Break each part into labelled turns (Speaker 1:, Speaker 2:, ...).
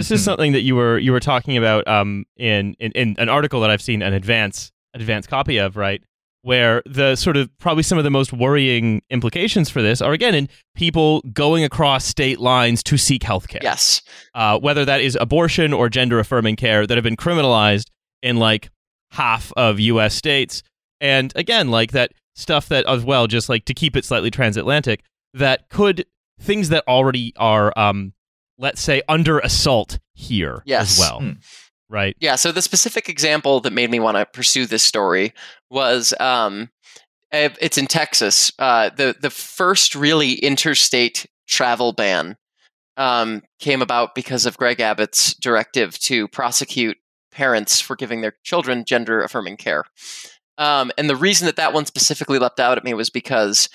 Speaker 1: this is something that you were you were talking about um, in, in in an article that I've seen an advance advance copy of, right? Where the sort of probably some of the most worrying implications for this are again in people going across state lines to seek healthcare.
Speaker 2: Yes.
Speaker 1: Uh, whether that is abortion or gender affirming care that have been criminalized in like half of U.S. states, and again, like that stuff that as well, just like to keep it slightly transatlantic, that could things that already are, um, let's say, under assault here
Speaker 2: Yes.
Speaker 1: as well,
Speaker 3: Hmm.
Speaker 1: right?
Speaker 2: Yeah, so the specific example that made me want to pursue this story was um, it's in Texas. Uh, the the first really interstate travel ban um, came about because of Greg Abbott's directive to prosecute parents for giving their children gender affirming care. Um, and the reason that that one specifically leapt out at me was because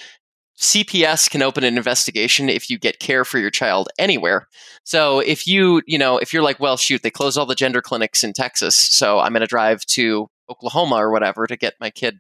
Speaker 2: CPS can open an investigation if you get care for your child anywhere. So if you, you know, if you're like, well, shoot, they close all the gender clinics in Texas, so I'm going to drive to Oklahoma or whatever to get my kid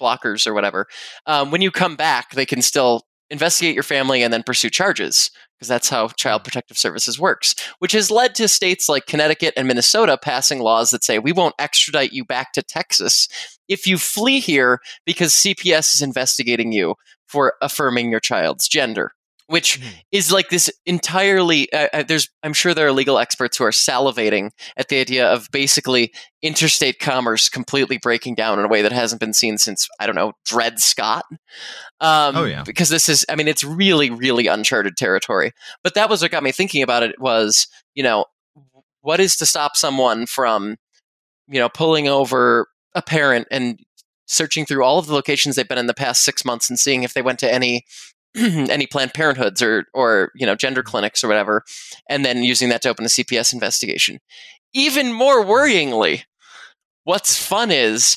Speaker 2: blockers or whatever. Um, when you come back, they can still investigate your family and then pursue charges because that's how Child Protective Services works, which has led to states like Connecticut and Minnesota passing laws that say we won't extradite you back to Texas if you flee here because CPS is investigating you for affirming your child's gender. Which is like this entirely. Uh, uh, there's, I'm sure there are legal experts who are salivating at the idea of basically interstate commerce completely breaking down in a way that hasn't been seen since I don't know Dred Scott. Um,
Speaker 3: Oh, yeah.
Speaker 2: because this is, I mean, it's really, really uncharted territory. But that was what got me thinking about it. Was you know, what is to stop someone from, you know, pulling over a parent and searching through all of the locations they've been in the past six months and seeing if they went to any any Planned Parenthoods or or you know gender mm-hmm. clinics or whatever, and then using that to open a CPS investigation. Even more worryingly, what's fun is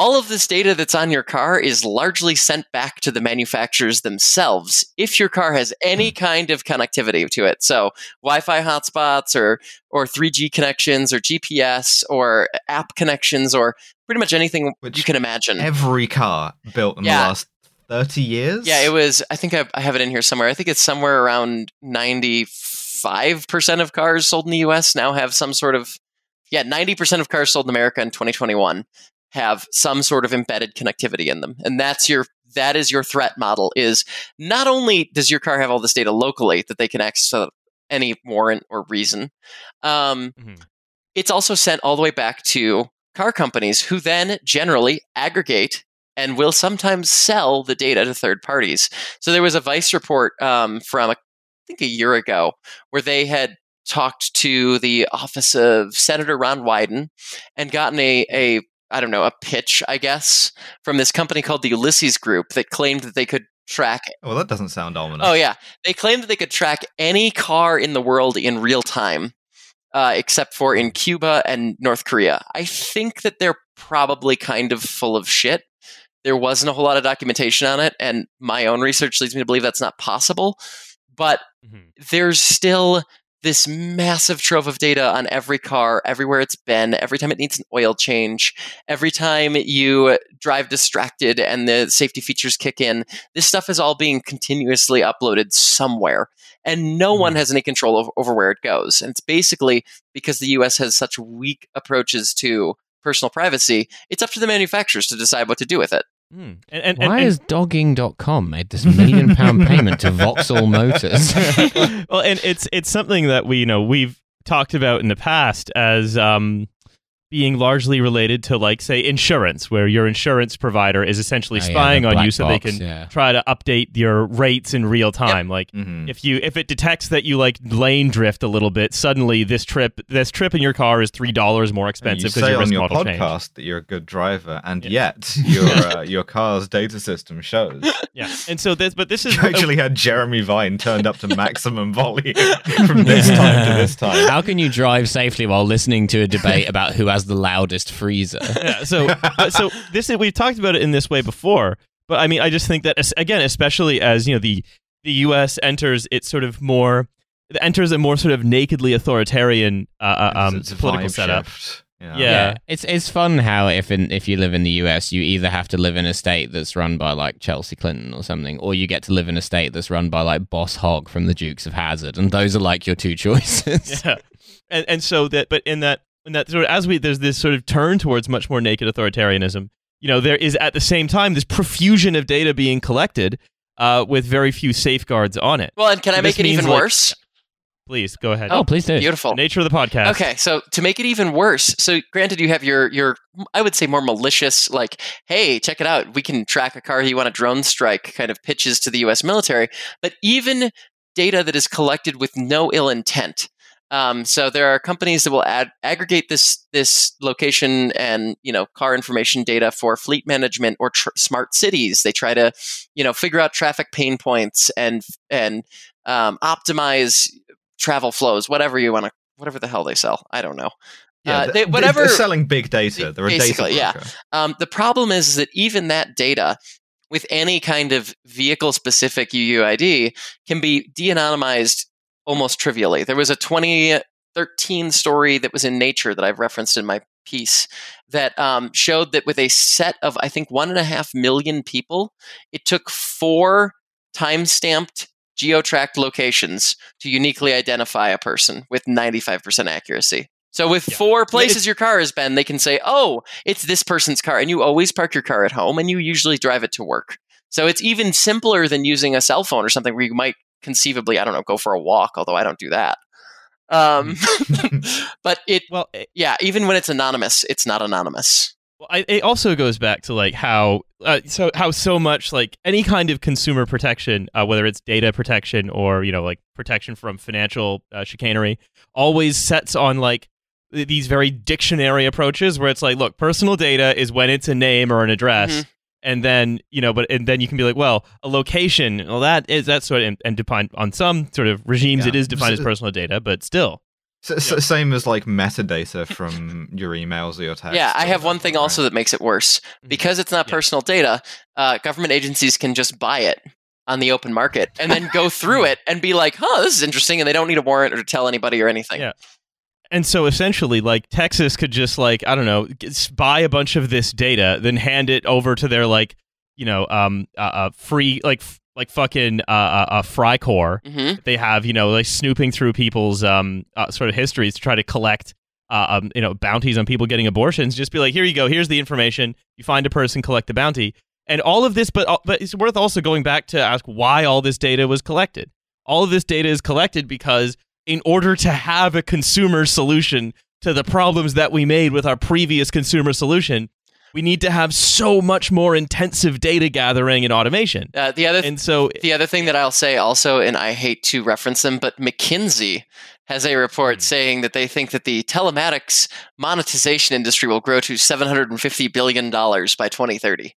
Speaker 2: all of this data that's on your car is largely sent back to the manufacturers themselves if your car has any hmm. kind of connectivity to it. So Wi-Fi hotspots or or 3G connections or GPS or app connections or pretty much anything
Speaker 3: Which
Speaker 2: you can imagine.
Speaker 3: Every car built in
Speaker 2: Yeah.
Speaker 3: the last 30 years?
Speaker 2: Yeah, it was. I think I, I have it in here somewhere. I think it's somewhere around ninety-five percent of cars sold in the U.S. now have some sort of. Yeah, ninety percent of cars sold in America in 2021 have some sort of embedded connectivity in them, and that's your that is your threat model. Is not only does your car have all this data locally that they can access without any warrant or reason, um,
Speaker 1: Mhm.
Speaker 2: it's also sent all the way back to car companies who then generally aggregate and will sometimes sell the data to third parties. So there was a Vice report um, from, I think, a year ago where they had talked to the office of Senator Ron Wyden and gotten a, a I don't know, a pitch, I guess, from this company called the Ulysses Group that claimed that they could track
Speaker 3: Well, that doesn't sound ominous.
Speaker 2: Oh yeah, they claimed that they could track any car in the world in real time, uh, except for in Cuba and North Korea. I think that they're probably kind of full of shit. There wasn't a whole lot of documentation on it, and my own research leads me to believe that's not possible. But
Speaker 1: Mhm.
Speaker 2: there's still this massive trove of data on every car, everywhere it's been, every time it needs an oil change, every time you drive distracted and the safety features kick in. This stuff is all being continuously uploaded somewhere, and no mm-hmm. one has any control over, over where it goes. And it's basically because the US has such weak approaches to personal privacy, it's up to the manufacturers to decide what to do with it.
Speaker 1: Hmm. And, and,
Speaker 4: Why
Speaker 1: and,
Speaker 4: has dogging.com made this million pound payment to Vauxhall Motors?
Speaker 1: well, and it's it's something that we you know we've talked about in the past as um, being largely related to like say insurance, where your insurance provider is essentially
Speaker 4: Oh,
Speaker 1: spying
Speaker 4: the
Speaker 1: on you
Speaker 4: black
Speaker 1: so they can
Speaker 4: yeah.
Speaker 1: try to update your rates in real time. Like
Speaker 3: Mhm.
Speaker 1: if you if it detects that you like lane drift a little bit, suddenly this trip this trip in your car is three dollars more expensive because
Speaker 3: say
Speaker 1: your
Speaker 3: on
Speaker 1: risk
Speaker 3: your
Speaker 1: model
Speaker 3: podcast
Speaker 1: changed.
Speaker 3: that you're a good driver, and
Speaker 1: Yeah.
Speaker 3: yet your uh, your car's data system shows
Speaker 1: Yeah, and so this but this is
Speaker 3: you actually had Jeremy Vine turned up to maximum volume from this time to this time.
Speaker 4: How can you drive safely while listening to a debate about who has the loudest freezer?
Speaker 1: yeah, so but so this is we've talked about it in this way before, but I mean I just think that again, especially as you know the the U.S. enters its sort of more enters a more sort of nakedly authoritarian uh, uh, um,
Speaker 3: It's a
Speaker 1: political
Speaker 3: vibe
Speaker 1: setup.
Speaker 3: shift,
Speaker 1: Yeah.
Speaker 4: Yeah, it's it's fun how if in, if you live in the US, you either have to live in a state that's run by like Chelsea Clinton or something, or you get to live in a state that's run by like Boss Hogg from the Dukes of Hazzard, and those are like your two choices.
Speaker 1: Yeah. and and so that but in that in that sort of as we there's this sort of turn towards much more naked authoritarianism you know there is at the same time this profusion of data being collected uh, with very few safeguards on it
Speaker 2: Well, and can I
Speaker 1: So
Speaker 2: make it even
Speaker 1: like-
Speaker 2: worse?
Speaker 1: please go ahead
Speaker 4: Oh, please do.
Speaker 2: Beautiful.
Speaker 1: the nature of the podcast
Speaker 2: Okay, so to make it even worse, so granted you have your your I would say more malicious like, hey, check it out, we can track a car you want a drone strike kind of pitches to the US military, but even data that is collected with no ill intent. Um, so there are companies that will add, aggregate this this location and you know car information data for fleet management or tr- smart cities. They try to you know figure out traffic pain points and and um, optimize travel flows, whatever you want to, whatever the hell they sell. I don't know. Uh, they, whatever.
Speaker 3: They're selling big data. They're a data
Speaker 2: yeah. Um, the problem is that even that data, with any kind of vehicle specific UUID, can be de anonymized almost trivially. There was a 2013 story that was in Nature that I've referenced in my piece that um, showed that with a set of, I think, one and a half million people, it took four time stamped geotracked locations to uniquely identify a person with 95% accuracy. So with
Speaker 1: Yeah.
Speaker 2: four
Speaker 1: it's-
Speaker 2: places your car has been, they can say, "Oh, it's this person's car." And you always park your car at home and you usually drive it to work. So it's even simpler than using a cell phone or something where you might conceivably, I don't know, go for a walk, although I don't do that. Um, but it
Speaker 1: well it,
Speaker 2: yeah, even when it's anonymous, it's not anonymous.
Speaker 1: Well, I, it also goes back to like how uh, so how so much like any kind of consumer protection, uh, whether it's data protection or you know like protection from financial uh, chicanery, always sets on like these very dictionary approaches where it's like, look, personal data is when it's a name or an address.
Speaker 2: Mhm.
Speaker 1: And then you know, but and then you can be like, well, a location. Well, that is that's sort of and, and defined on some sort of regimes.
Speaker 3: Yeah.
Speaker 1: It is defined as personal data, but still,
Speaker 3: S- s- same as like metadata from your emails or your texts.
Speaker 2: Yeah, I have one thing
Speaker 3: right?
Speaker 2: also that makes it worse.
Speaker 1: Mhm.
Speaker 2: Because it's not
Speaker 1: Yeah.
Speaker 2: personal data, uh, government agencies can just buy it on the open market and then go through it and be like, huh, this is interesting. And they don't need a warrant or to tell anybody or anything.
Speaker 1: Yeah. And so essentially, like Texas could just like I don't know, buy a bunch of this data, then hand it over to their like you know um uh, uh free like f- like fucking uh, uh, uh Freikorps.
Speaker 2: hmm
Speaker 1: They have you know like snooping through people's um uh, sort of histories to try to collect. Uh, um, you know, bounties on people getting abortions. Just be like, here you go. Here's the information. You find a person, collect the bounty, and all of this. But but it's worth also going back to ask why all this data was collected. All of this data is collected because in order to have a consumer solution to the problems that we made with our previous consumer solution, we need to have so much more intensive data gathering and automation.
Speaker 2: Uh, the other
Speaker 1: And so,
Speaker 2: The other thing that I'll say also, and I hate to reference them, but McKinsey has a report
Speaker 1: Hmm.
Speaker 2: saying that they think that the telematics monetization industry will grow to $750 billion by 2030.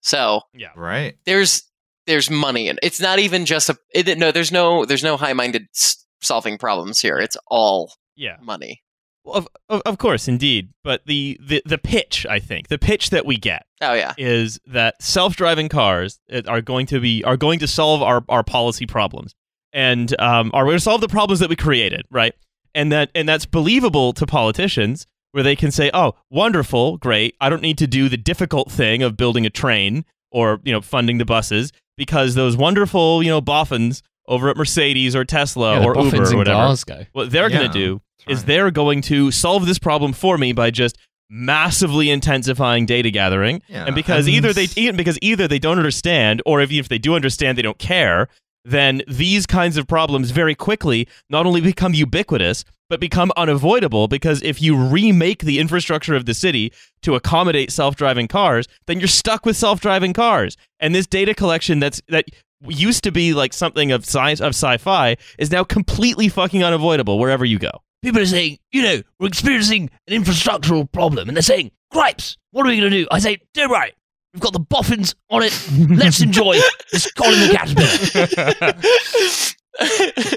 Speaker 2: So
Speaker 1: yeah,
Speaker 3: Right.
Speaker 2: there's there's money and it's not even just a it, no there's no there's no high-minded s- solving problems here it's all
Speaker 1: yeah.
Speaker 2: money
Speaker 1: Well, of, of, of course, indeed. But the, the, the pitch, I think, the pitch that we get
Speaker 2: oh yeah
Speaker 1: is that self-driving cars uh, are going to be are going to solve our, our policy problems and um, are going to solve the problems that we created, right? And that and that's believable to politicians, where they can say, "Oh, wonderful, great. I don't need to do the difficult thing of building a train or you know funding the buses because those wonderful you know boffins over at Mercedes or Tesla
Speaker 4: Yeah,
Speaker 1: or Uber or whatever."
Speaker 4: Glasgow.
Speaker 1: What they're
Speaker 3: Yeah,
Speaker 1: going to do is
Speaker 3: right.
Speaker 1: they're going to solve this problem for me by just massively intensifying data gathering
Speaker 3: Yeah,
Speaker 1: and because
Speaker 3: and-
Speaker 1: either they because either they don't understand or if, if they do understand they don't care then these kinds of problems very quickly not only become ubiquitous but become unavoidable because if you remake the infrastructure of the city to accommodate self-driving cars then you're stuck with self-driving cars and this data collection that's that used to be like something of science of sci-fi is now completely fucking unavoidable wherever you go
Speaker 5: People are saying, you know, we're experiencing an infrastructural problem, and they're saying, gripes, what are we going to do? I say, don't worry, we've got the boffins on it. Let's enjoy this Colin the Caterpillar.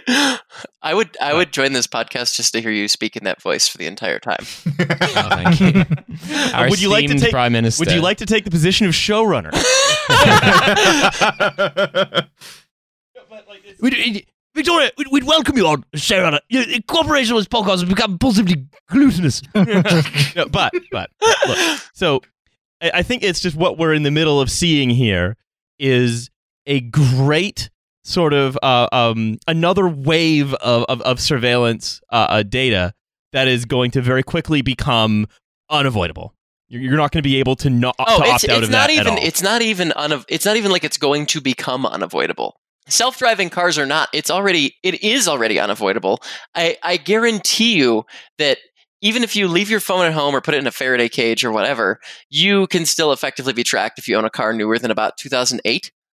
Speaker 2: I would I would join this podcast just to hear you speak in that voice for the entire time.
Speaker 4: Oh, thank you. Our
Speaker 1: would you like to take
Speaker 4: Prime Minister.
Speaker 1: would you like to take the position of showrunner
Speaker 5: We'd, Victoria, we'd, we'd welcome you on, showrunner. You know, cooperation on this podcast has become positively glutinous.
Speaker 1: no, but but look, so I, I think it's just what we're in the middle of seeing here is a great sort of uh, um, another wave of, of, of surveillance uh, uh, data that is going to very quickly become unavoidable. You're, you're not going to be able to, not,
Speaker 2: Oh,
Speaker 1: to
Speaker 2: it's,
Speaker 1: opt out
Speaker 2: it's
Speaker 1: of
Speaker 2: not
Speaker 1: that
Speaker 2: even
Speaker 1: at all.
Speaker 2: it's not even unav- it's not even like it's going to become unavoidable. Self-driving cars are not. It's already it is already unavoidable. I I guarantee you that even if you leave your phone at home or put it in a Faraday cage or whatever, you can still effectively be tracked if you own a car newer than about 2008.